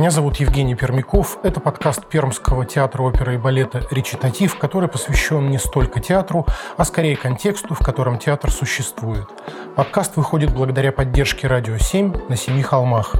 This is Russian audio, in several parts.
Меня зовут Евгений Пермяков. Это подкаст Пермского театра оперы и балета «Речитатив», который посвящен не столько театру, а скорее контексту, в котором театр существует. Подкаст выходит благодаря поддержке «Радио 7» на Семи холмах.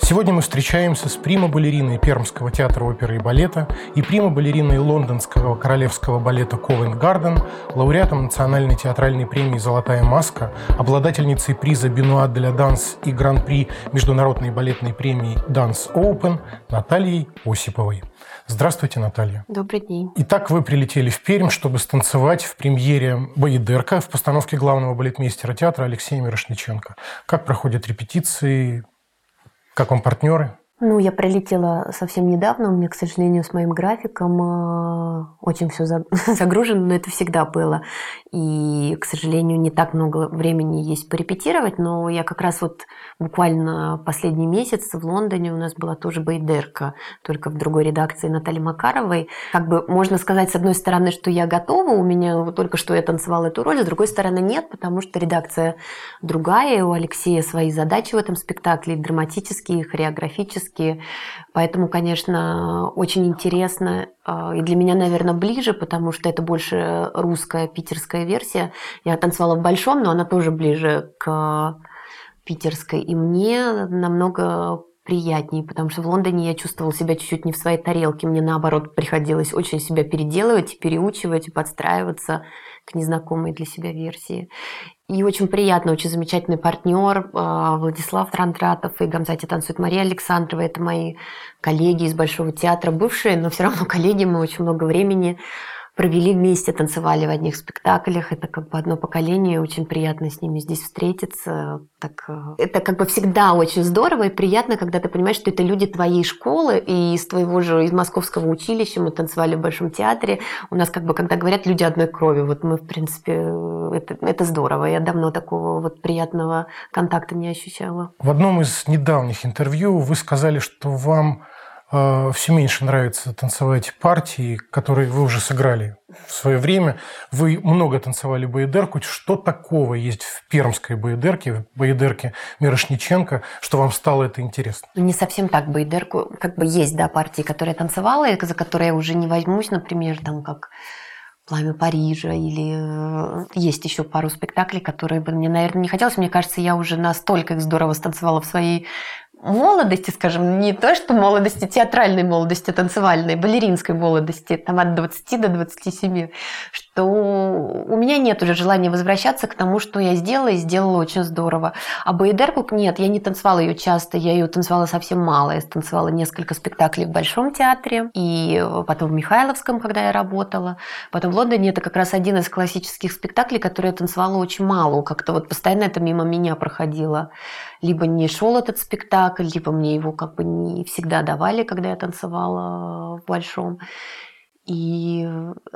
Сегодня мы встречаемся с прима-балериной Пермского театра оперы и балета и прима-балериной лондонского королевского балета Ковент Гарден, лауреатом Национальной театральной премии «Золотая маска», обладательницей приза «Бенуа де ля Данс» и Гран-при Международной балетной премии Dance Open Натальей Осиповой. Здравствуйте, Наталья. Добрый день. Итак, вы прилетели в Пермь, чтобы станцевать в премьере «Боедерка» в постановке главного балетмейстера театра Алексея Мирошниченко. Как проходят репетиции? Как вам партнеры? Ну, я прилетела совсем недавно, у меня, к сожалению, с моим графиком э, очень все загружено, но это всегда было. И, к сожалению, не так много времени есть порепетировать, но я как раз вот буквально последний месяц в Лондоне у нас была тоже Бейдерка, только в другой редакции Натальи Макаровой. Как бы можно сказать, с одной стороны, что я готова, у меня вот только что я танцевала эту роль, с другой стороны нет, потому что редакция другая, у Алексея свои задачи в этом спектакле, драматические, хореографические, русские. Поэтому, конечно, очень интересно а, и для меня, наверное, ближе, потому что это больше русская питерская версия. Я танцевала в Большом, но она тоже ближе к питерской. И мне намного приятнее, потому что в Лондоне я чувствовала себя чуть-чуть не в своей тарелке. Мне, наоборот, приходилось очень себя переделывать, переучивать, подстраиваться к незнакомой для себя версии. И очень приятно, очень замечательный партнер а, Владислав Трантратов и Гамзати танцует Мария Александрова. Это мои коллеги из Большого театра, бывшие, но все равно коллеги. Мы очень много времени провели вместе, танцевали в одних спектаклях. Это как бы одно поколение, очень приятно с ними здесь встретиться. Так, э, это как бы всегда очень здорово и приятно, когда ты понимаешь, что это люди твоей школы и из твоего же, из московского училища. Мы танцевали в Большом театре. У нас как бы, когда говорят, люди одной крови. Вот мы, в принципе, это, это здорово. Я давно такого вот приятного контакта не ощущала. В одном из недавних интервью вы сказали, что вам все меньше нравится танцевать партии, которые вы уже сыграли в свое время. Вы много танцевали боедерку. Что такого есть в пермской боедерке, в боедерке Мирошниченко, что вам стало это интересно? Ну, не совсем так боедерку. Как бы есть, да, партии, которые я танцевала, и за которые я уже не возьмусь, например, там как «Пламя Парижа» или э, есть еще пару спектаклей, которые бы мне, наверное, не хотелось. Мне кажется, я уже настолько их здорово станцевала в своей молодости, скажем, не то, что молодости, театральной молодости, танцевальной, балеринской молодости, там от 20 до 27, что у меня нет уже желания возвращаться к тому, что я сделала, и сделала очень здорово. А Боедерку нет, я не танцевала ее часто, я ее танцевала совсем мало. Я танцевала несколько спектаклей в Большом театре, и потом в Михайловском, когда я работала. Потом в Лондоне это как раз один из классических спектаклей, который я танцевала очень мало. Как-то вот постоянно это мимо меня проходило. Либо не шел этот спектакль, либо мне его как бы не всегда давали, когда я танцевала в Большом. И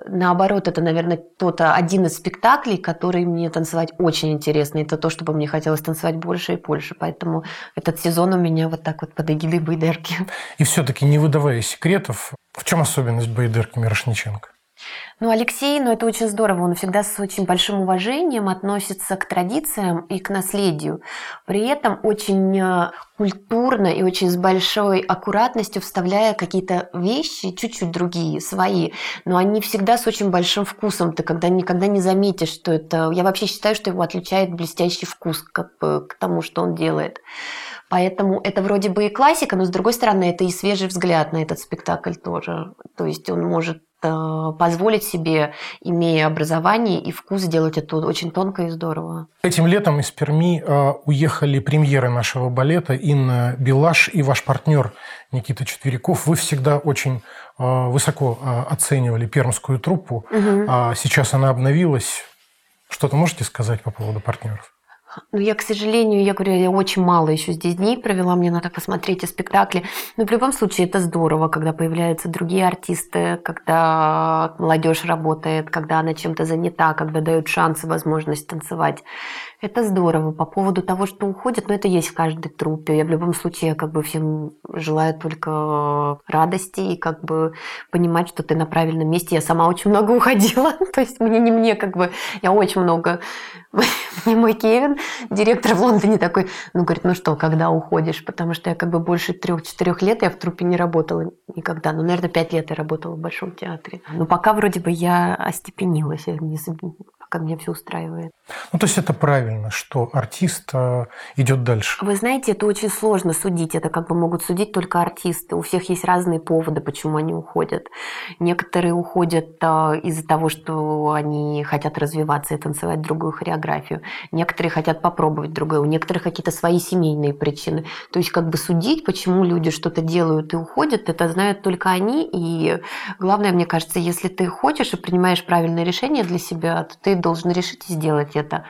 наоборот, это, наверное, тот один из спектаклей, который мне танцевать очень интересно. Это то, чтобы мне хотелось танцевать больше и больше. Поэтому этот сезон у меня вот так вот под эгидой Байдерки. И все-таки, не выдавая секретов, в чем особенность Байдерки Мирошниченко? Ну, Алексей, ну это очень здорово, он всегда с очень большим уважением относится к традициям и к наследию. При этом очень э, культурно и очень с большой аккуратностью вставляя какие-то вещи, чуть-чуть другие, свои, но они всегда с очень большим вкусом. Ты когда никогда не заметишь, что это... Я вообще считаю, что его отличает блестящий вкус как бы, к тому, что он делает. Поэтому это вроде бы и классика, но с другой стороны, это и свежий взгляд на этот спектакль тоже. То есть он может позволить себе, имея образование и вкус, сделать это очень тонко и здорово. Этим летом из Перми э, уехали премьеры нашего балета Инна Белаш и ваш партнер Никита Четверяков. Вы всегда очень э, высоко оценивали пермскую труппу. Угу. Сейчас она обновилась. Что-то можете сказать по поводу партнеров? Ну, я, к сожалению, я говорю, я очень мало еще здесь дней провела, мне надо посмотреть и спектакли. Но в любом случае это здорово, когда появляются другие артисты, когда молодежь работает, когда она чем-то занята, когда дают шанс и возможность танцевать. Это здорово. По поводу того, что уходит, но ну, это есть в каждой труппе. Я в любом случае как бы всем желаю только радости и как бы понимать, что ты на правильном месте. Я сама очень много уходила. То есть мне не мне как бы... Я очень много... Не мой Кевин директор в Лондоне такой, ну, говорит, ну что, когда уходишь? Потому что я как бы больше трех-четырех лет я в трупе не работала никогда. Ну, наверное, пять лет я работала в Большом театре. Но пока вроде бы я остепенилась, я не, как меня все устраивает. Ну, то есть это правильно, что артист э, идет дальше. Вы знаете, это очень сложно судить. Это как бы могут судить только артисты. У всех есть разные поводы, почему они уходят. Некоторые уходят э, из-за того, что они хотят развиваться и танцевать другую хореографию. Некоторые хотят попробовать другое. У некоторых какие-то свои семейные причины. То есть как бы судить, почему люди что-то делают и уходят, это знают только они. И главное, мне кажется, если ты хочешь и принимаешь правильное решение для себя, то ты должен решить и сделать это.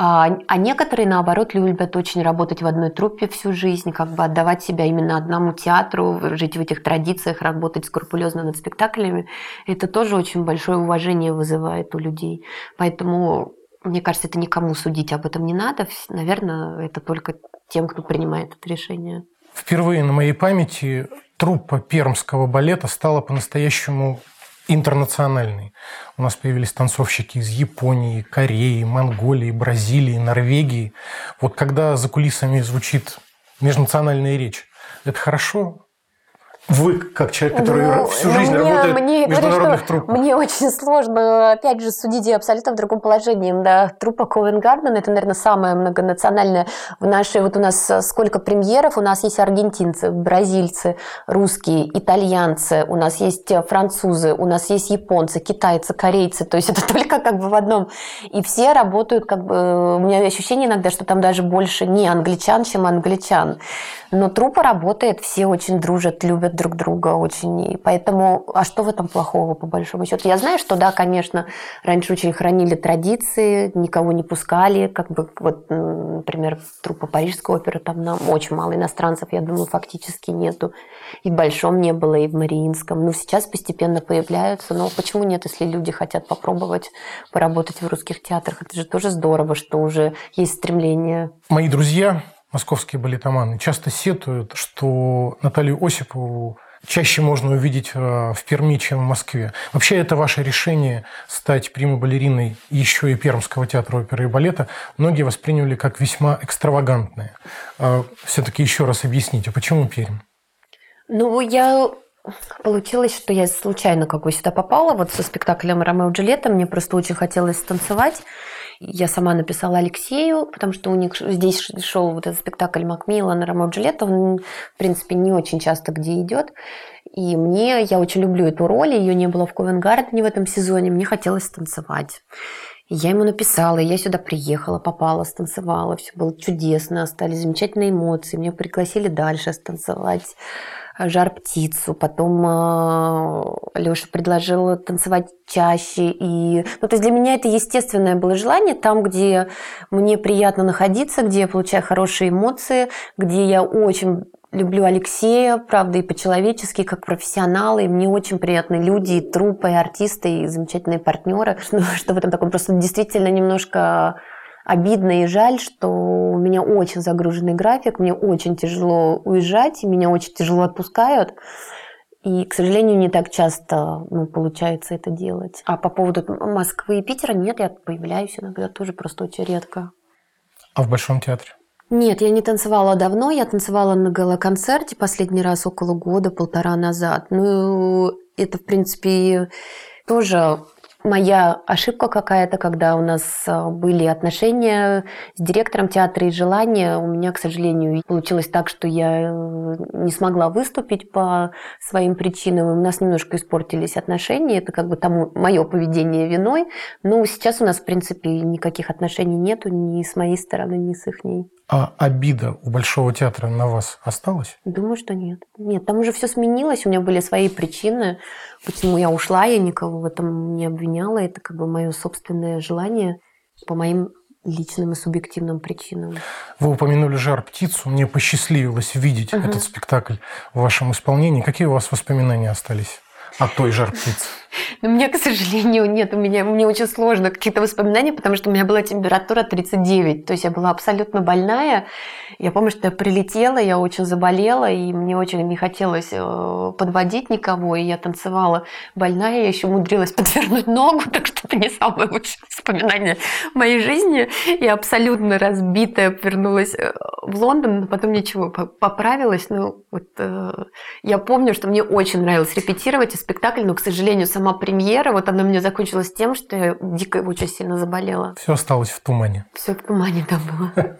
А, а некоторые, наоборот, любят очень работать в одной труппе всю жизнь, как бы отдавать себя именно одному театру, жить в этих традициях, работать скрупулезно над спектаклями. Это тоже очень большое уважение вызывает у людей. Поэтому, мне кажется, это никому судить об этом не надо. Наверное, это только тем, кто принимает это решение. Впервые на моей памяти труппа пермского балета стала по-настоящему интернациональный. У нас появились танцовщики из Японии, Кореи, Монголии, Бразилии, Норвегии. Вот когда за кулисами звучит межнациональная речь, это хорошо вы, как человек, который ну, всю жизнь мне, работает мне, в международных говорю, труппах. Мне очень сложно, опять же, судить ее абсолютно в другом положении. Да, труппа Ковен Гарден – это, наверное, самая многонациональная в нашей... Вот у нас сколько премьеров, у нас есть аргентинцы, бразильцы, русские, итальянцы, у нас есть французы, у нас есть японцы, китайцы, корейцы. То есть это только как бы в одном. И все работают как бы... У меня ощущение иногда, что там даже больше не англичан, чем англичан. Но труппа работает, все очень дружат, любят друг друга очень. И поэтому, а что в этом плохого, по большому счету? Я знаю, что да, конечно, раньше очень хранили традиции, никого не пускали, как бы вот, например, труппа Парижской оперы, там нам очень мало иностранцев, я думаю, фактически нету. И в Большом не было, и в Мариинском. Но сейчас постепенно появляются. Но почему нет, если люди хотят попробовать поработать в русских театрах? Это же тоже здорово, что уже есть стремление. Мои друзья московские балетоманы часто сетуют, что Наталью Осипову чаще можно увидеть э, в Перми, чем в Москве. Вообще это ваше решение стать прима-балериной еще и Пермского театра оперы и балета многие восприняли как весьма экстравагантное. А Все-таки еще раз объясните, почему Пермь? Ну, я Получилось, что я случайно как бы сюда попала, вот со спектаклем «Ромео и Джульетта». Мне просто очень хотелось танцевать. Я сама написала Алексею, потому что у них здесь шел вот этот спектакль Макмиллан «Ромео Джульетта». Он, в принципе, не очень часто где идет. И мне, я очень люблю эту роль, ее не было в Ковенгардене в этом сезоне, мне хотелось танцевать. Я ему написала, я сюда приехала, попала, станцевала, все было чудесно, остались замечательные эмоции, меня пригласили дальше станцевать жар птицу, потом э, Леша предложил танцевать чаще. И... Ну, то есть для меня это естественное было желание, там, где мне приятно находиться, где я получаю хорошие эмоции, где я очень люблю Алексея, правда, и по-человечески, как профессионалы, и мне очень приятны люди, и трупы, и артисты, и замечательные партнеры, что, что в этом таком просто действительно немножко обидно и жаль, что у меня очень загруженный график, мне очень тяжело уезжать, и меня очень тяжело отпускают. И, к сожалению, не так часто ну, получается это делать. А по поводу Москвы и Питера, нет, я появляюсь иногда тоже просто очень редко. А в Большом театре? Нет, я не танцевала давно. Я танцевала на гала-концерте последний раз около года, полтора назад. Ну, это, в принципе, тоже моя ошибка какая-то, когда у нас а, были отношения с директором театра и желание. У меня, к сожалению, получилось так, что я э, не смогла выступить по своим причинам. У нас немножко испортились отношения. Это как бы тому мое поведение виной. Но сейчас у нас, в принципе, никаких отношений нету ни с моей стороны, ни с их ней. А обида у Большого театра на вас осталась? Думаю, что нет. Нет, там уже все сменилось, у меня были свои причины, почему я ушла, я никого в этом не обвиняла. Это как бы мое собственное желание по моим личным и субъективным причинам. Вы упомянули «Жар птицу». Мне посчастливилось видеть угу. этот спектакль в вашем исполнении. Какие у вас воспоминания остались о той «Жар птице»? Но мне, к сожалению, нет, у меня, мне очень сложно какие-то воспоминания, потому что у меня была температура 39, то есть я была абсолютно больная. Я помню, что я прилетела, я очень заболела, и мне очень не хотелось э, подводить никого, и я танцевала больная, я еще умудрилась подвернуть ногу, так что это не самое лучшее воспоминание моей жизни. Я абсолютно разбитая вернулась э, в Лондон, но потом ничего, поправилась. Ну, вот, э, я помню, что мне очень нравилось репетировать и спектакль, но, к сожалению, сама премьера, вот она мне закончилась тем, что я дико очень сильно заболела. Все осталось в тумане. Все в тумане там было.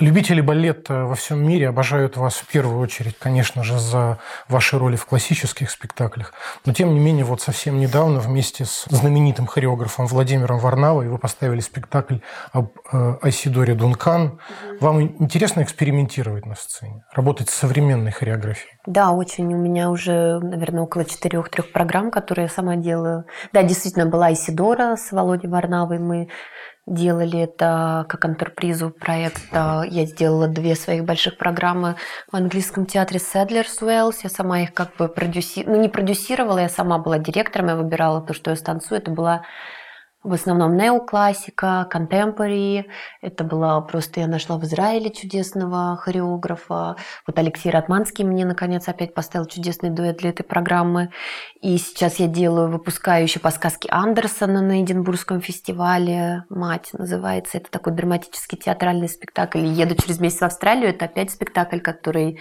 Любители балета во всем мире обожают вас в первую очередь, конечно же, за ваши роли в классических спектаклях. Но, тем не менее, вот совсем недавно вместе с знаменитым хореографом Владимиром Варнавой вы поставили спектакль об э, Айсидоре Дункан. Вам интересно экспериментировать на сцене, работать с современной хореографией? Да, очень. У меня уже, наверное, около четырех-трех программ, которые я сама делаю. Да, действительно, была Айсидора с Володей Варнавой. Мы делали это как антрепризу проекта. Я сделала две своих больших программы в английском театре Седлерс Уэллс. Я сама их как бы продюсировала, ну не продюсировала, я сама была директором, я выбирала то, что я станцую. Это была в основном неоклассика, контемпори. Это была просто, я нашла в Израиле чудесного хореографа. Вот Алексей Ратманский мне, наконец, опять поставил чудесный дуэт для этой программы. И сейчас я делаю, выпускаю еще по сказке Андерсона на Эдинбургском фестивале. «Мать» называется. Это такой драматический театральный спектакль. Еду через месяц в Австралию. Это опять спектакль, который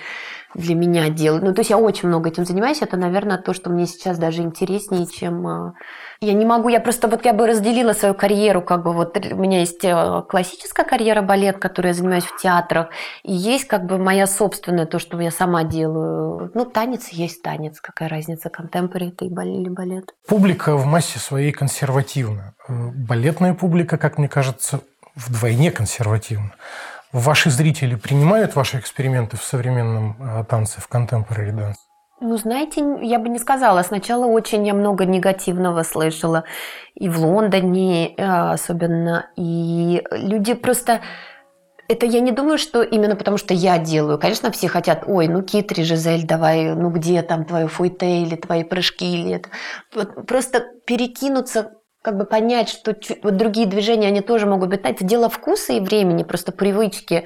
для меня делают. Ну, то есть я очень много этим занимаюсь. Это, наверное, то, что мне сейчас даже интереснее, чем... Я не могу, я просто вот я бы разделила свою карьеру, как бы вот у меня есть э, классическая карьера балет, которой я занимаюсь в театрах, и есть как бы моя собственная, то, что я сама делаю. Ну, танец есть танец, какая разница, контемпори это и балет. Публика в массе своей консервативна. Э, балетная публика, как мне кажется, вдвойне консервативна. Ваши зрители принимают ваши эксперименты в современном э, танце, в contemporary dance? Ну, знаете, я бы не сказала. Сначала очень я много негативного слышала. И в Лондоне э, особенно. И люди просто... Это я не думаю, что именно потому, что я делаю. Конечно, все хотят, ой, ну Китри, Жизель, давай, ну где там твое фуйте или твои прыжки, или это. Просто перекинуться как бы понять, что вот другие движения, они тоже могут быть. Это дело вкуса и времени, просто привычки.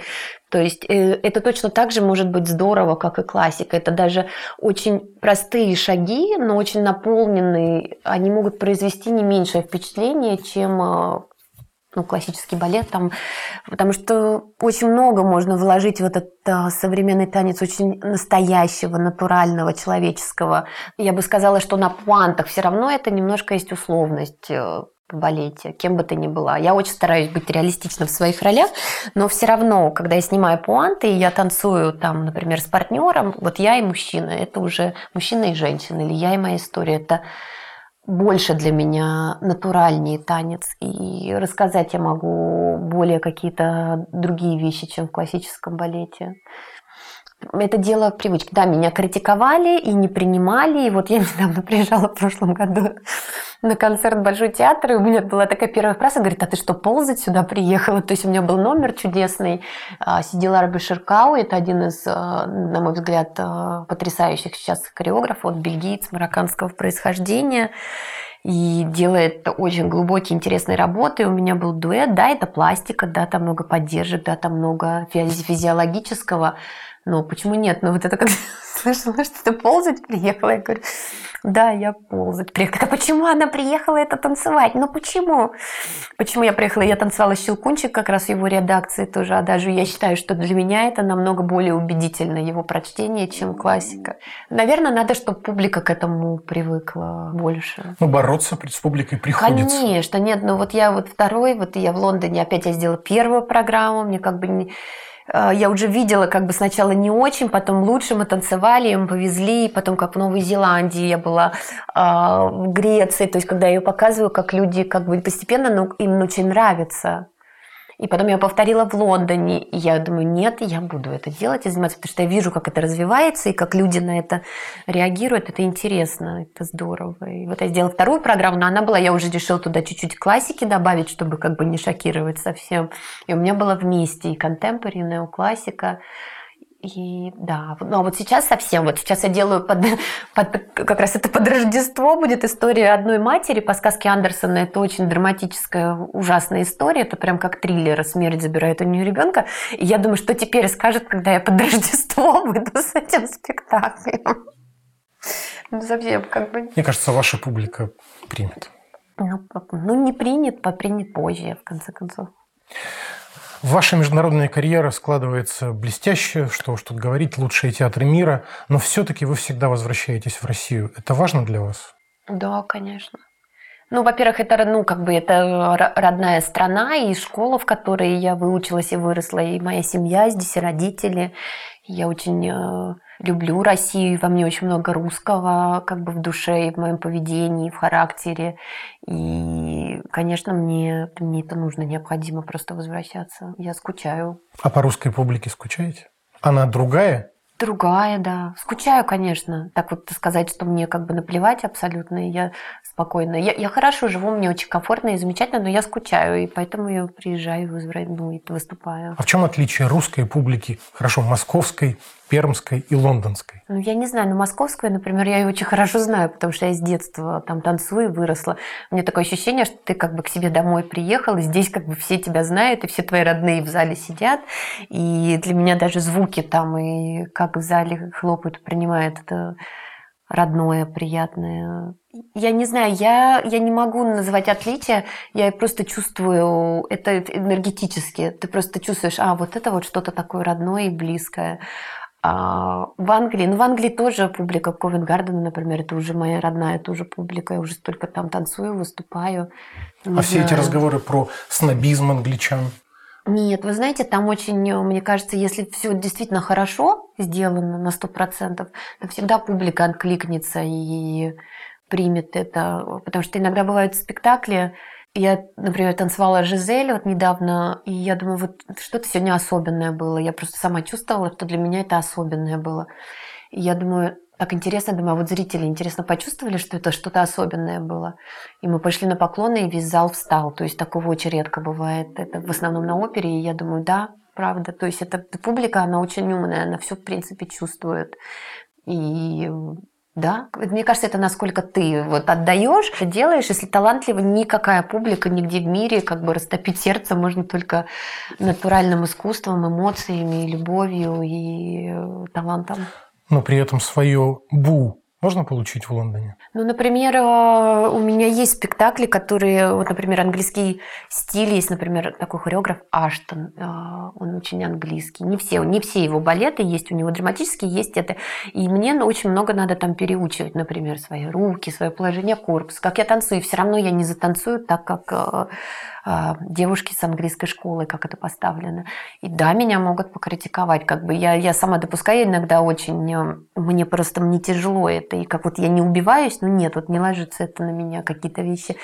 То есть э, это точно так же может быть здорово, как и классика. Это даже очень простые шаги, но очень наполненные. Они могут произвести не меньшее впечатление, чем э, ну, классический балет, там, потому что очень много можно вложить в этот а, современный танец очень настоящего, натурального, человеческого. Я бы сказала, что на пуантах все равно это немножко есть условность э, в балете, кем бы ты ни была. Я очень стараюсь быть реалистична в своих ролях, но все равно, когда я снимаю пуанты, и я танцую там, например, с партнером, вот я и мужчина, это уже мужчина и женщина, или я и моя история, это больше для меня натуральнее танец. И рассказать я могу более какие-то другие вещи, чем в классическом балете. Это дело привычки. Да, меня критиковали и не принимали. И вот я недавно приезжала в прошлом году на концерт Большой театр, и у меня была такая первая фраза, говорит, а ты что, ползать сюда приехала? То есть у меня был номер чудесный, а, сидела Арби Ширкау, это один из, а, на мой взгляд, а, потрясающих сейчас хореографов, вот бельгиец марокканского происхождения, и делает очень глубокие, интересные работы. У меня был дуэт, да, это пластика, да, там много поддержек, да, там много физиологического, но почему нет? Ну вот это как слышала, что ты ползать приехала. Я говорю, да, я ползать приехала. А почему она приехала это танцевать? Ну почему? Почему я приехала? Я танцевала «Щелкунчик» как раз в его редакции тоже. А даже я считаю, что для меня это намного более убедительно, его прочтение, чем классика. Наверное, надо, чтобы публика к этому привыкла больше. Ну, бороться с публикой приходится. Конечно, нет. Ну вот я вот второй, вот я в Лондоне опять я сделала первую программу, мне как бы не я уже видела как бы сначала не очень, потом лучше мы танцевали, мы повезли, потом как в Новой Зеландии я была, а, в Греции, то есть когда я ее показываю, как люди как бы постепенно, ну, им очень нравится. И потом я повторила в Лондоне. И я думаю, нет, я буду это делать и заниматься, потому что я вижу, как это развивается, и как люди на это реагируют. Это интересно, это здорово. И вот я сделала вторую программу, но она была, я уже решила туда чуть-чуть классики добавить, чтобы как бы не шокировать совсем. И у меня было вместе и контемпори, и неоклассика. И да, ну а вот сейчас совсем, вот сейчас я делаю под, под, как раз это под Рождество будет история одной матери по сказке Андерсона. Это очень драматическая, ужасная история. Это прям как триллер. Смерть забирает у нее ребенка. И я думаю, что теперь скажет, когда я под Рождество выйду с этим спектаклем. Ну, совсем как бы... Мне кажется, ваша публика примет. Ну, ну не принят, попринят позже, в конце концов. Ваша международная карьера складывается блестяще, что уж тут говорить, лучшие театры мира, но все-таки вы всегда возвращаетесь в Россию. Это важно для вас? Да, конечно. Ну, во-первых, это, ну, как бы это родная страна и школа, в которой я выучилась и выросла, и моя семья, здесь и родители. Я очень э, люблю Россию, во мне очень много русского как бы в душе, и в моем поведении, и в характере. И, конечно, мне, мне это нужно, необходимо просто возвращаться. Я скучаю. А по русской публике скучаете? Она другая? Другая, да. Скучаю, конечно. Так вот сказать, что мне как бы наплевать абсолютно, я спокойно. Я, я хорошо живу, мне очень комфортно и замечательно, но я скучаю, и поэтому я приезжаю, ну, и выступаю. А в чем отличие русской публики, хорошо, московской, пермской и лондонской? Ну, я не знаю, но московскую, например, я ее очень хорошо знаю, потому что я с детства там танцую и выросла. У меня такое ощущение, что ты как бы к себе домой приехал, и здесь как бы все тебя знают, и все твои родные в зале сидят. И для меня даже звуки там, и как в зале хлопают, принимают это родное, приятное. Я не знаю, я, я не могу называть отличия, я просто чувствую это энергетически. Ты просто чувствуешь, а, вот это вот что-то такое родное и близкое. А в Англии, ну в Англии тоже публика Ковент Гардена, например, это уже моя родная тоже публика, я уже столько там танцую, выступаю. А знаю. все эти разговоры про снобизм англичан? Нет, вы знаете, там очень, мне кажется, если все действительно хорошо сделано на сто процентов, то всегда публика откликнется и примет это. Потому что иногда бывают спектакли, я, например, танцевала Жизель вот недавно, и я думаю, вот что-то сегодня особенное было. Я просто сама чувствовала, что для меня это особенное было. И я думаю, так интересно, думаю, а вот зрители, интересно, почувствовали, что это что-то особенное было? И мы пошли на поклоны, и весь зал встал. То есть такого очень редко бывает. Это в основном на опере, и я думаю, да, правда. То есть эта публика, она очень умная, она все, в принципе, чувствует. И да, мне кажется, это насколько ты вот отдаешь, делаешь, если талантливо, никакая публика нигде в мире, как бы растопить сердце можно только натуральным искусством, эмоциями, любовью и э, талантом. Но при этом свое бу можно получить в Лондоне? Ну, например, э, у меня есть спектакли, которые, вот, например, английский стиль есть, например, такой хореограф Аштон, э, он очень английский. Не все, не все его балеты есть, у него драматические есть это. И мне очень много надо там переучивать, например, свои руки, свое положение корпуса. Как я танцую, все равно я не затанцую так, как э, девушки с английской школы, как это поставлено. И да, меня могут покритиковать. Как бы я, я сама допускаю иногда очень, э, мне просто мне тяжело это. И как вот я не убиваюсь, но нет, вот не ложится это на меня какие-то вещи.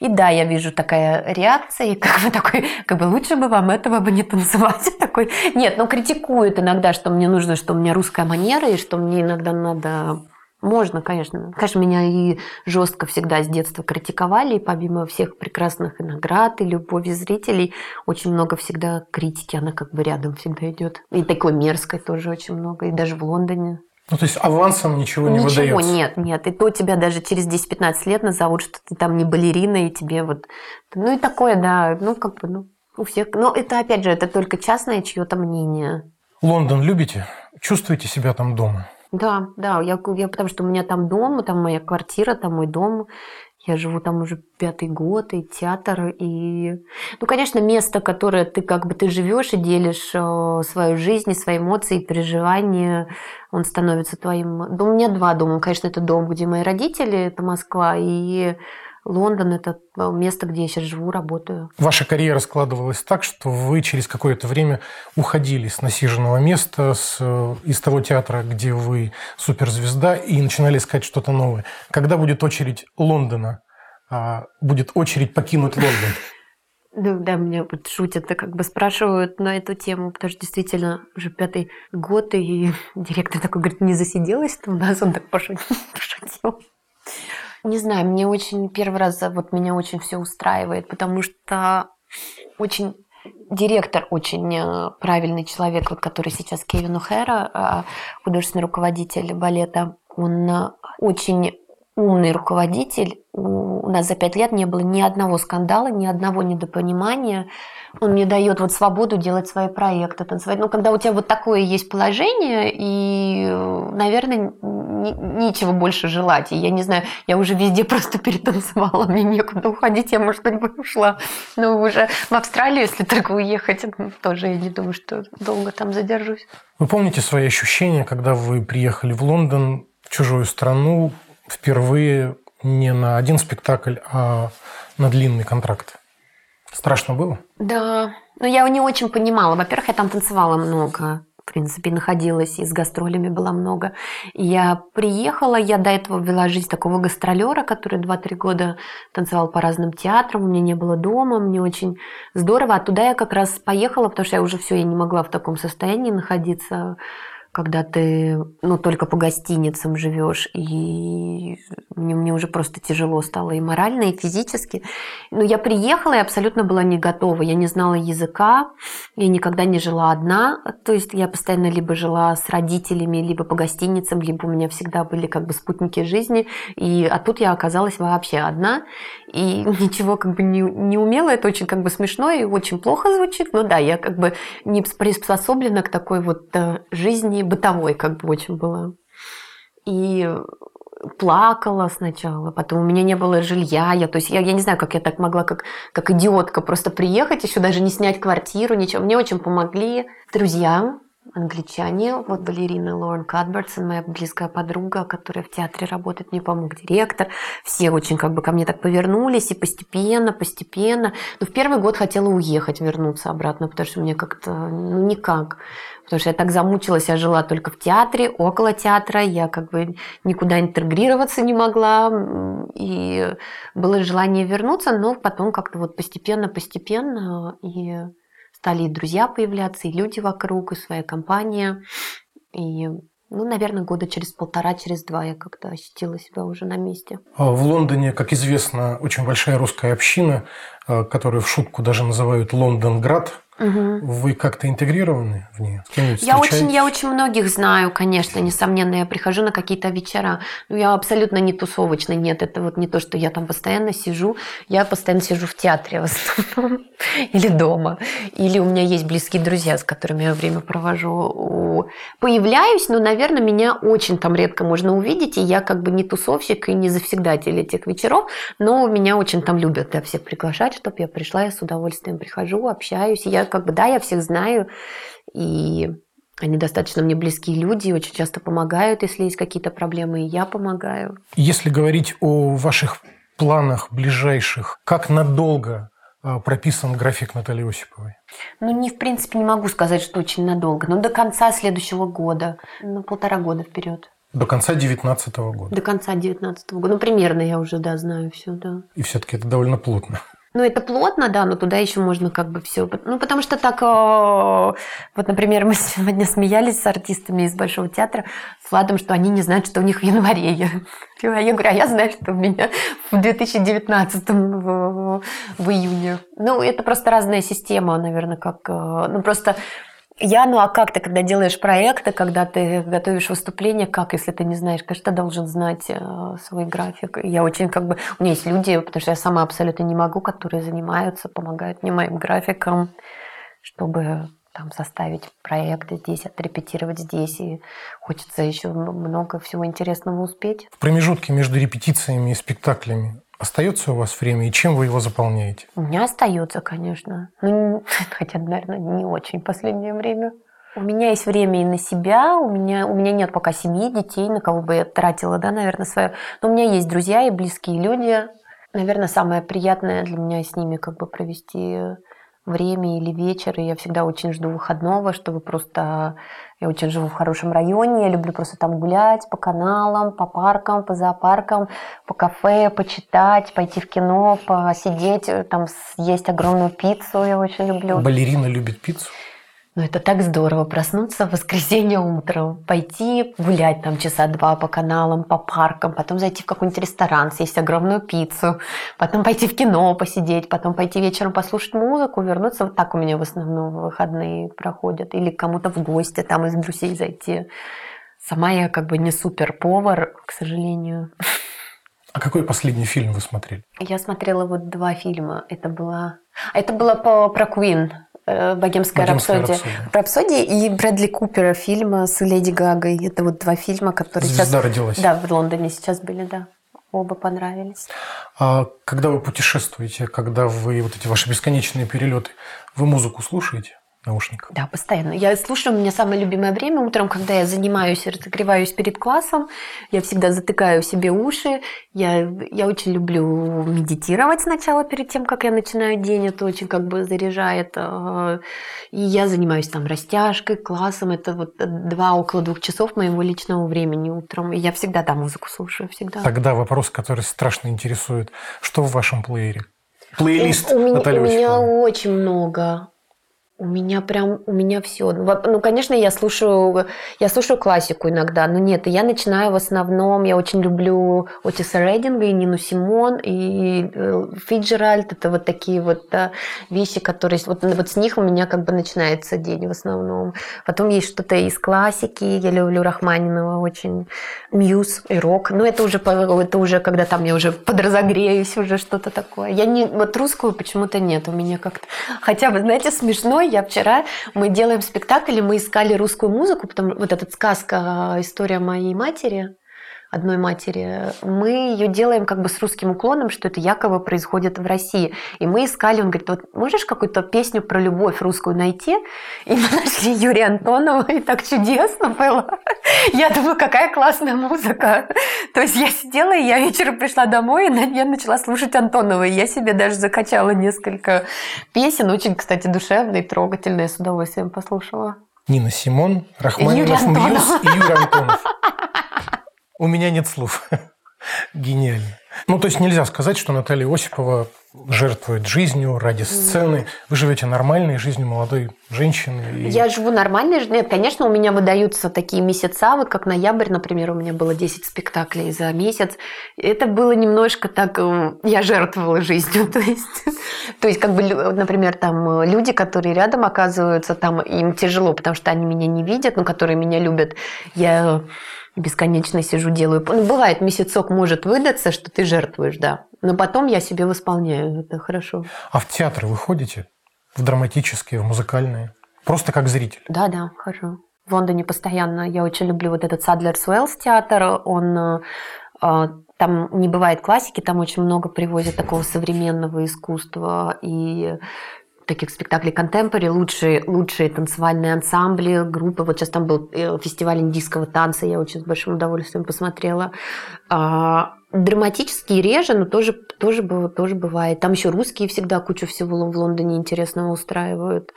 И да, я вижу такая реакция, и как бы такой, как бы лучше бы вам этого бы не танцевать. Такой, нет, ну критикуют иногда, что мне нужно, что у меня русская манера, и что мне иногда надо можно, конечно. Конечно, меня и жестко всегда с детства критиковали, и помимо всех прекрасных и наград, и любови зрителей, очень много всегда критики, она как бы рядом всегда идет. И такой мерзкой тоже очень много, и даже в Лондоне. Ну, то есть авансом ничего не ничего, выдается? нет, нет. И то тебя даже через 10-15 лет назовут, что ты там не балерина, и тебе вот... Ну, и такое, да, ну, как бы, ну, у всех... Но это, опять же, это только частное чье-то мнение. Лондон любите? Чувствуете себя там дома? Да, да, я, я потому что у меня там дом, там моя квартира, там мой дом. Я живу там уже пятый год, и театр, и... Ну, конечно, место, которое ты как бы ты живешь и делишь э, свою жизнь, и свои эмоции, переживания, он становится твоим... Да, у меня два дома. Конечно, это дом, где мои родители, это Москва, и Лондон – это э, место, где я сейчас живу, работаю. Ваша карьера складывалась так, что вы через какое-то время уходили с насиженного места, с, э, из того театра, где вы суперзвезда, и начинали искать что-то новое. Когда будет очередь Лондона? А, будет очередь покинуть Лондон? Ну, да, меня вот шутят, как бы спрашивают на эту тему, потому что действительно уже пятый год, и директор такой говорит, не засиделась у нас, он так пошутил. Не знаю, мне очень первый раз вот меня очень все устраивает, потому что очень директор очень э, правильный человек, вот, который сейчас Кевин Ухера, а, художественный руководитель балета. Он э, очень умный руководитель. У нас за пять лет не было ни одного скандала, ни одного недопонимания. Он мне дает вот свободу делать свои проекты, танцевать. Ну, когда у тебя вот такое есть положение, и, наверное, нечего больше желать. И я не знаю, я уже везде просто перетанцевала, мне некуда уходить, я, может быть, бы ушла. Но уже в Австралию, если только уехать, тоже я не думаю, что долго там задержусь. Вы помните свои ощущения, когда вы приехали в Лондон, в чужую страну, впервые не на один спектакль, а на длинный контракт? Страшно было? Да, но я не очень понимала. Во-первых, я там танцевала много в принципе, находилась, и с гастролями было много. Я приехала, я до этого вела жизнь такого гастролера, который 2-3 года танцевал по разным театрам, у меня не было дома, мне очень здорово. А туда я как раз поехала, потому что я уже все, я не могла в таком состоянии находиться когда ты ну, только по гостиницам живешь, и мне, мне уже просто тяжело стало и морально, и физически. Но я приехала и абсолютно была не готова. Я не знала языка, я никогда не жила одна. То есть я постоянно либо жила с родителями, либо по гостиницам, либо у меня всегда были как бы спутники жизни. И, а тут я оказалась вообще одна и ничего как бы не, не умела. Это очень как бы смешно и очень плохо звучит. Но да, я как бы не приспособлена к такой вот э, жизни бытовой как бы очень была. И плакала сначала, потом у меня не было жилья, я, то есть я, я не знаю, как я так могла, как, как идиотка, просто приехать, еще даже не снять квартиру, ничего. Мне очень помогли друзья, англичане. Вот балерина Лорен Кадбертсон, моя близкая подруга, которая в театре работает, мне помог директор. Все очень как бы ко мне так повернулись, и постепенно, постепенно. Но в первый год хотела уехать, вернуться обратно, потому что мне как-то, ну, никак. Потому что я так замучилась, я жила только в театре, около театра, я как бы никуда интегрироваться не могла, и было желание вернуться, но потом как-то вот постепенно-постепенно, и стали друзья появляться, и люди вокруг, и своя компания. И, ну, наверное, года через полтора, через два я как-то ощутила себя уже на месте. А в Лондоне, как известно, очень большая русская община, э, которую в шутку даже называют Лондонград. Угу. Вы как-то интегрированы в нее? Я очень, я очень многих знаю, конечно, несомненно. Я прихожу на какие-то вечера. Но я абсолютно не тусовочная. Нет, это вот не то, что я там постоянно сижу. Я постоянно сижу в театре в основном. Или дома. Или у меня есть близкие друзья, с которыми я время провожу. Появляюсь, но, наверное, меня очень там редко можно увидеть. И я как бы не тусовщик и не завсегдатель этих вечеров. Но меня очень там любят да, всех приглашать, чтобы я пришла. Я с удовольствием прихожу, общаюсь. Я как бы, да, я всех знаю, и они достаточно мне близкие люди, очень часто помогают, если есть какие-то проблемы, и я помогаю. Если говорить о ваших планах ближайших, как надолго а, прописан график Натальи Осиповой? Ну, не, в принципе, не могу сказать, что очень надолго, но до конца следующего года, ну, полтора года вперед. До конца 2019 года. До конца 2019 года. Ну, примерно я уже, да, знаю все, да. И все-таки это довольно плотно. Ну, это плотно, да, но туда еще можно как бы все. Ну, потому что так, э, вот, например, мы сегодня смеялись с артистами из Большого театра, с Владом, что они не знают, что у них в январе. Я, говорю, а я знаю, что у меня в 2019 в, в июне. Ну, это просто разная система, наверное, как... Э, ну, просто я, ну а как ты, когда делаешь проекты, когда ты готовишь выступление, как, если ты не знаешь, конечно, ты должен знать э, свой график. Я очень как бы... У меня есть люди, потому что я сама абсолютно не могу, которые занимаются, помогают мне моим графикам, чтобы там составить проект здесь, отрепетировать здесь, и хочется еще много всего интересного успеть. В промежутке между репетициями и спектаклями Остается у вас время, и чем вы его заполняете? У меня остается, конечно. Ну, хотя, наверное, не очень в последнее время. У меня есть время и на себя, у меня, у меня нет пока семьи, детей, на кого бы я тратила, да, наверное, свое. Но у меня есть друзья и близкие люди. Наверное, самое приятное для меня с ними как бы провести время или вечер, и я всегда очень жду выходного, чтобы просто... Я очень живу в хорошем районе, я люблю просто там гулять по каналам, по паркам, по зоопаркам, по кафе, почитать, пойти в кино, посидеть, там съесть огромную пиццу, я очень люблю. Балерина любит пиццу? Ну, это так здорово проснуться в воскресенье утром, пойти гулять там часа два по каналам, по паркам, потом зайти в какой-нибудь ресторан, съесть огромную пиццу, потом пойти в кино посидеть, потом пойти вечером послушать музыку, вернуться. Вот так у меня в основном выходные проходят. Или кому-то в гости там из друзей зайти. Сама я как бы не супер повар, к сожалению. А какой последний фильм вы смотрели? Я смотрела вот два фильма. Это было, это было по про Queen. Э, Богемская, Богемская рапсодия. рапсодия. Рапсодия и Брэдли Купера фильма с Леди Гагой. Это вот два фильма, которые Звезда сейчас... родилась. Да, в Лондоне сейчас были, да. Оба понравились. А когда вы путешествуете, когда вы вот эти ваши бесконечные перелеты, вы музыку слушаете? Наушниках? Да, постоянно. Я слушаю, у меня самое любимое время утром, когда я занимаюсь, разогреваюсь перед классом. Я всегда затыкаю себе уши. Я, я очень люблю медитировать сначала, перед тем, как я начинаю день. Это очень как бы заряжает. А, и я занимаюсь там растяжкой, классом. Это вот два, около двух часов моего личного времени утром. И я всегда там музыку слушаю, всегда. Тогда вопрос, который страшно интересует. Что в вашем плеере? Плейлист у, у, меня, у меня очень много. У меня прям, у меня все. Ну, ну, конечно, я слушаю, я слушаю классику иногда, но нет, я начинаю в основном, я очень люблю Отиса Рейдинга и Нину Симон, и э, Фиджеральд, это вот такие вот вещи, которые, вот, вот с них у меня как бы начинается день в основном. Потом есть что-то из классики, я люблю Рахманинова очень, Мьюз и рок, но это уже, это уже когда там я уже подразогреюсь, уже что-то такое. Я не, вот русскую почему-то нет, у меня как-то, хотя, вы знаете, смешно, я вчера, мы делаем спектакль, и мы искали русскую музыку, потому вот эта сказка «История моей матери», одной матери, мы ее делаем как бы с русским уклоном, что это якобы происходит в России. И мы искали, он говорит, вот можешь какую-то песню про любовь русскую найти? И мы нашли Юрия Антонова, и так чудесно было. Я думаю, какая классная музыка. То есть я сидела, и я вечером пришла домой, и я начала слушать Антонова. И я себе даже закачала несколько песен, очень, кстати, душевные, трогательные, с удовольствием послушала. Нина Симон, Рахманинов, Мьюз и Юрий Антонов. У меня нет слов. Гениально. Ну, то есть нельзя сказать, что Наталья Осипова жертвует жизнью ради сцены. Вы живете нормальной жизнью молодой женщины. И... Я живу нормальной жизнью. Нет, конечно, у меня выдаются такие месяца, вот как ноябрь, например, у меня было 10 спектаклей за месяц. Это было немножко так... Э, я жертвовала жизнью. То есть, то есть как бы, например, там э, люди, которые рядом оказываются, там им тяжело, потому что они меня не видят, но которые меня любят. Я бесконечно сижу, делаю. Ну, бывает, месяцок может выдаться, что ты жертвуешь, да. Но потом я себе восполняю. Это хорошо. А в театр вы ходите? В драматические, в музыкальные? Просто как зритель? Да, да, хожу. В Лондоне постоянно. Я очень люблю вот этот Садлерс Уэллс театр. Он э, там не бывает классики, там очень много привозят такого современного искусства. И таких спектаклей контемпори, лучшие, лучшие танцевальные ансамбли, группы. Вот сейчас там был э, фестиваль индийского танца, я очень с большим удовольствием посмотрела. А, драматические реже, но тоже, тоже, тоже бывает. Там еще русские всегда кучу всего в Лондоне интересного устраивают.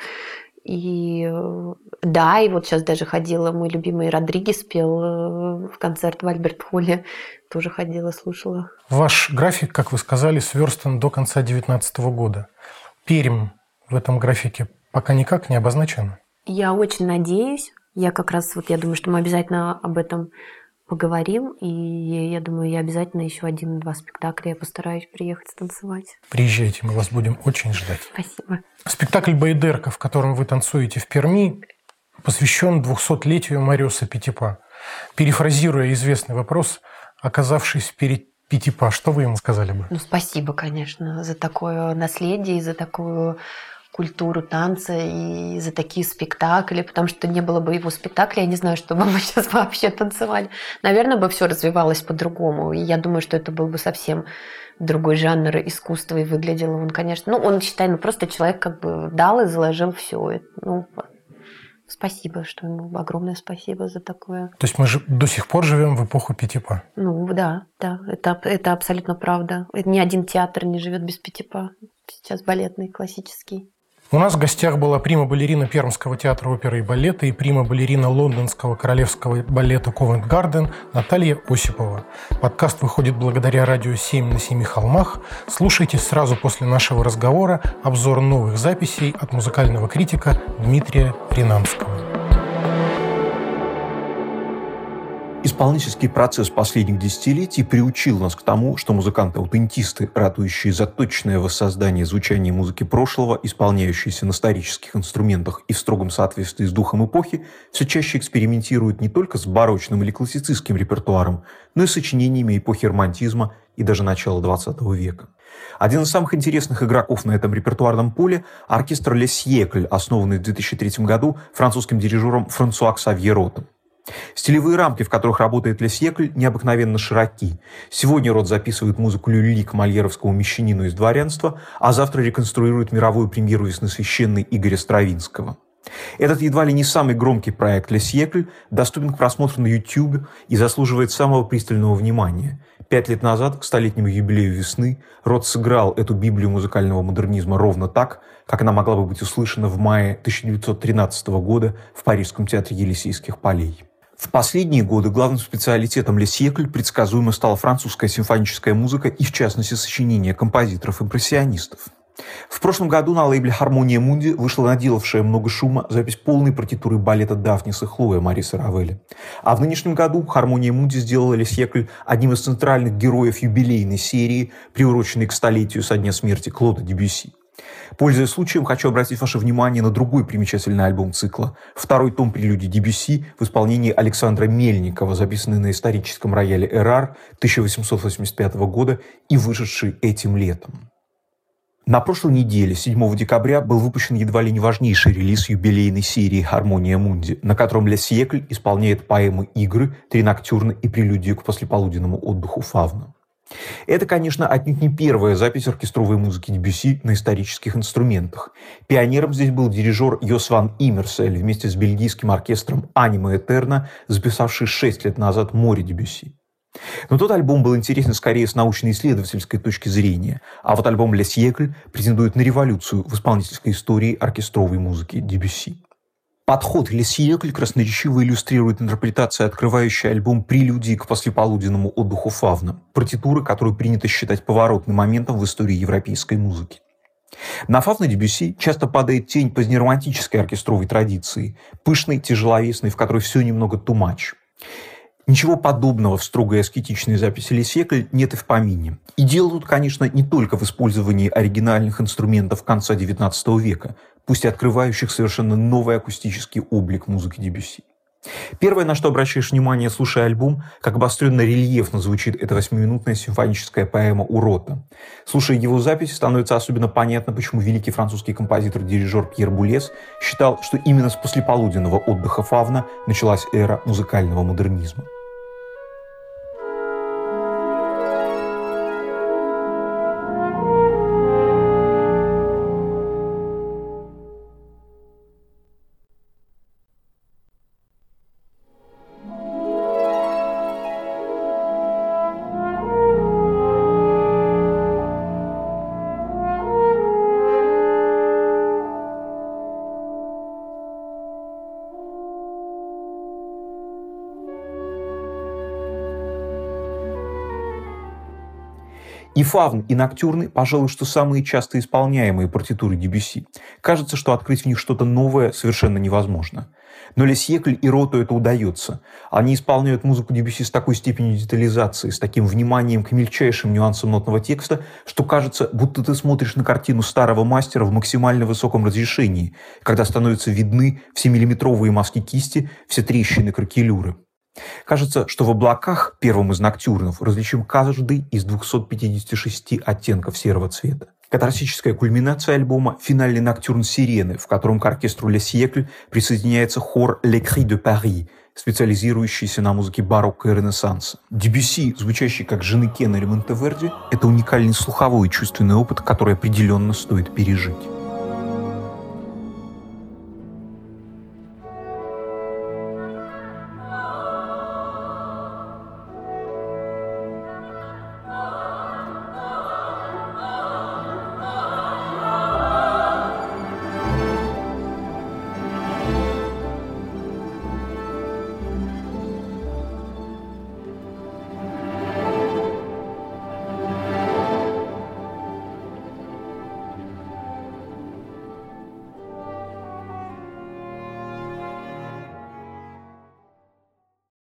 И э, да, и вот сейчас даже ходила, мой любимый Родригес пел э, в концерт в Альберт-Холле. Тоже ходила, слушала. Ваш график, как вы сказали, сверстан до конца 2019 года. Пермь в этом графике пока никак не обозначено? Я очень надеюсь. Я как раз, вот я думаю, что мы обязательно об этом поговорим. И я думаю, я обязательно еще один-два спектакля я постараюсь приехать станцевать. Приезжайте, мы вас будем очень ждать. Спасибо. Спектакль «Байдерка», в котором вы танцуете в Перми, посвящен 200-летию Мариуса Пятипа. Перефразируя известный вопрос, оказавшись перед Пятипа, что вы ему сказали бы? Ну, спасибо, конечно, за такое наследие и за такую культуру танца и за такие спектакли, потому что не было бы его спектакля, я не знаю, что бы мы сейчас вообще танцевали. Наверное, бы все развивалось по-другому. И я думаю, что это был бы совсем другой жанр искусства, и выглядел он, конечно... Ну, он, считай, ну, просто человек как бы дал и заложил все. Ну, Спасибо, что ему огромное спасибо за такое. То есть мы же до сих пор живем в эпоху Пятипа? Ну да, да, это, это абсолютно правда. Ни один театр не живет без Пятипа. Сейчас балетный, классический. У нас в гостях была прима-балерина Пермского театра оперы и балета и прима-балерина Лондонского королевского балета Ковент Гарден Наталья Осипова. Подкаст выходит благодаря радио 7 на семи холмах. Слушайте сразу после нашего разговора обзор новых записей от музыкального критика Дмитрия Ринамского. Исполнительский процесс последних десятилетий приучил нас к тому, что музыканты-аутентисты, ратующие за точное воссоздание звучания музыки прошлого, исполняющиеся на исторических инструментах и в строгом соответствии с духом эпохи, все чаще экспериментируют не только с барочным или классицистским репертуаром, но и сочинениями эпохи романтизма и даже начала XX века. Один из самых интересных игроков на этом репертуарном поле – оркестр «Ле Сьекль», основанный в 2003 году французским дирижером Франсуа Ксавье Ротом. Стилевые рамки, в которых работает Лесьекль, необыкновенно широки. Сегодня Рот записывает музыку люли к мольеровскому мещанину из дворянства, а завтра реконструирует мировую премьеру весносвященной Игоря Стравинского. Этот едва ли не самый громкий проект Лесьекль доступен к просмотру на YouTube и заслуживает самого пристального внимания. Пять лет назад, к столетнему юбилею весны, Рот сыграл эту Библию музыкального модернизма ровно так, как она могла бы быть услышана в мае 1913 года в Парижском театре Елисейских полей. В последние годы главным специалитетом Лесьекль предсказуемо стала французская симфоническая музыка и, в частности, сочинения композиторов-импрессионистов. В прошлом году на лейбле «Хармония Мунди» вышла наделавшая много шума запись полной партитуры балета «Дафнис и Хлоя» Мариса Равеля. А в нынешнем году «Хармония Мунди» сделала Лесьекль одним из центральных героев юбилейной серии, приуроченной к столетию со дня смерти Клода Дебюси. Пользуясь случаем, хочу обратить ваше внимание на другой примечательный альбом цикла. Второй том прелюдии Дебюси в исполнении Александра Мельникова, записанный на историческом рояле «Эрар» 1885 года и вышедший этим летом. На прошлой неделе, 7 декабря, был выпущен едва ли не важнейший релиз юбилейной серии «Хармония Мунди», на котором Ле Сьекль исполняет поэмы «Игры», «Три ноктюрна» и прелюдию к послеполуденному отдыху Фавна. Это, конечно, отнюдь не первая запись оркестровой музыки Дебюси на исторических инструментах. Пионером здесь был дирижер Йос ван Иммерсель вместе с бельгийским оркестром «Анима Этерна», записавший шесть лет назад «Море Дебюси». Но тот альбом был интересен скорее с научно-исследовательской точки зрения, а вот альбом «Ля Сьекль» претендует на революцию в исполнительской истории оркестровой музыки Дебюси. Подход Лесьекль красноречиво иллюстрирует интерпретация, открывающая альбом прелюдии к послеполуденному отдыху Фавна, партитуры, которую принято считать поворотным моментом в истории европейской музыки. На Фавна Дебюси часто падает тень позднеромантической оркестровой традиции, пышной, тяжеловесной, в которой все немного тумач. Ничего подобного в строгой аскетичной записи Лесекль нет и в помине. И дело тут, конечно, не только в использовании оригинальных инструментов конца XIX века, пусть и открывающих совершенно новый акустический облик музыки Дебюси. Первое, на что обращаешь внимание, слушая альбом, как обостренно рельефно звучит эта восьмиминутная симфоническая поэма «Урота». Слушая его запись, становится особенно понятно, почему великий французский композитор-дирижер Пьер Булес считал, что именно с послеполуденного отдыха Фавна началась эра музыкального модернизма. Фавн, и ноктюрны, пожалуй, что самые часто исполняемые партитуры Дебюси. Кажется, что открыть в них что-то новое совершенно невозможно. Но Лесьекль и Роту это удается. Они исполняют музыку Дебюси с такой степенью детализации, с таким вниманием к мельчайшим нюансам нотного текста, что кажется, будто ты смотришь на картину старого мастера в максимально высоком разрешении, когда становятся видны все миллиметровые маски кисти, все трещины кракелюры. Кажется, что в облаках, первым из ноктюрнов, различим каждый из 256 оттенков серого цвета. Катарсическая кульминация альбома – финальный ноктюрн «Сирены», в котором к оркестру «Ле Сьекль» присоединяется хор «Le Cri de Paris», специализирующийся на музыке барокко и ренессанса. Дебюси, звучащий как жены Кена или Монтеверди, это уникальный слуховой и чувственный опыт, который определенно стоит пережить.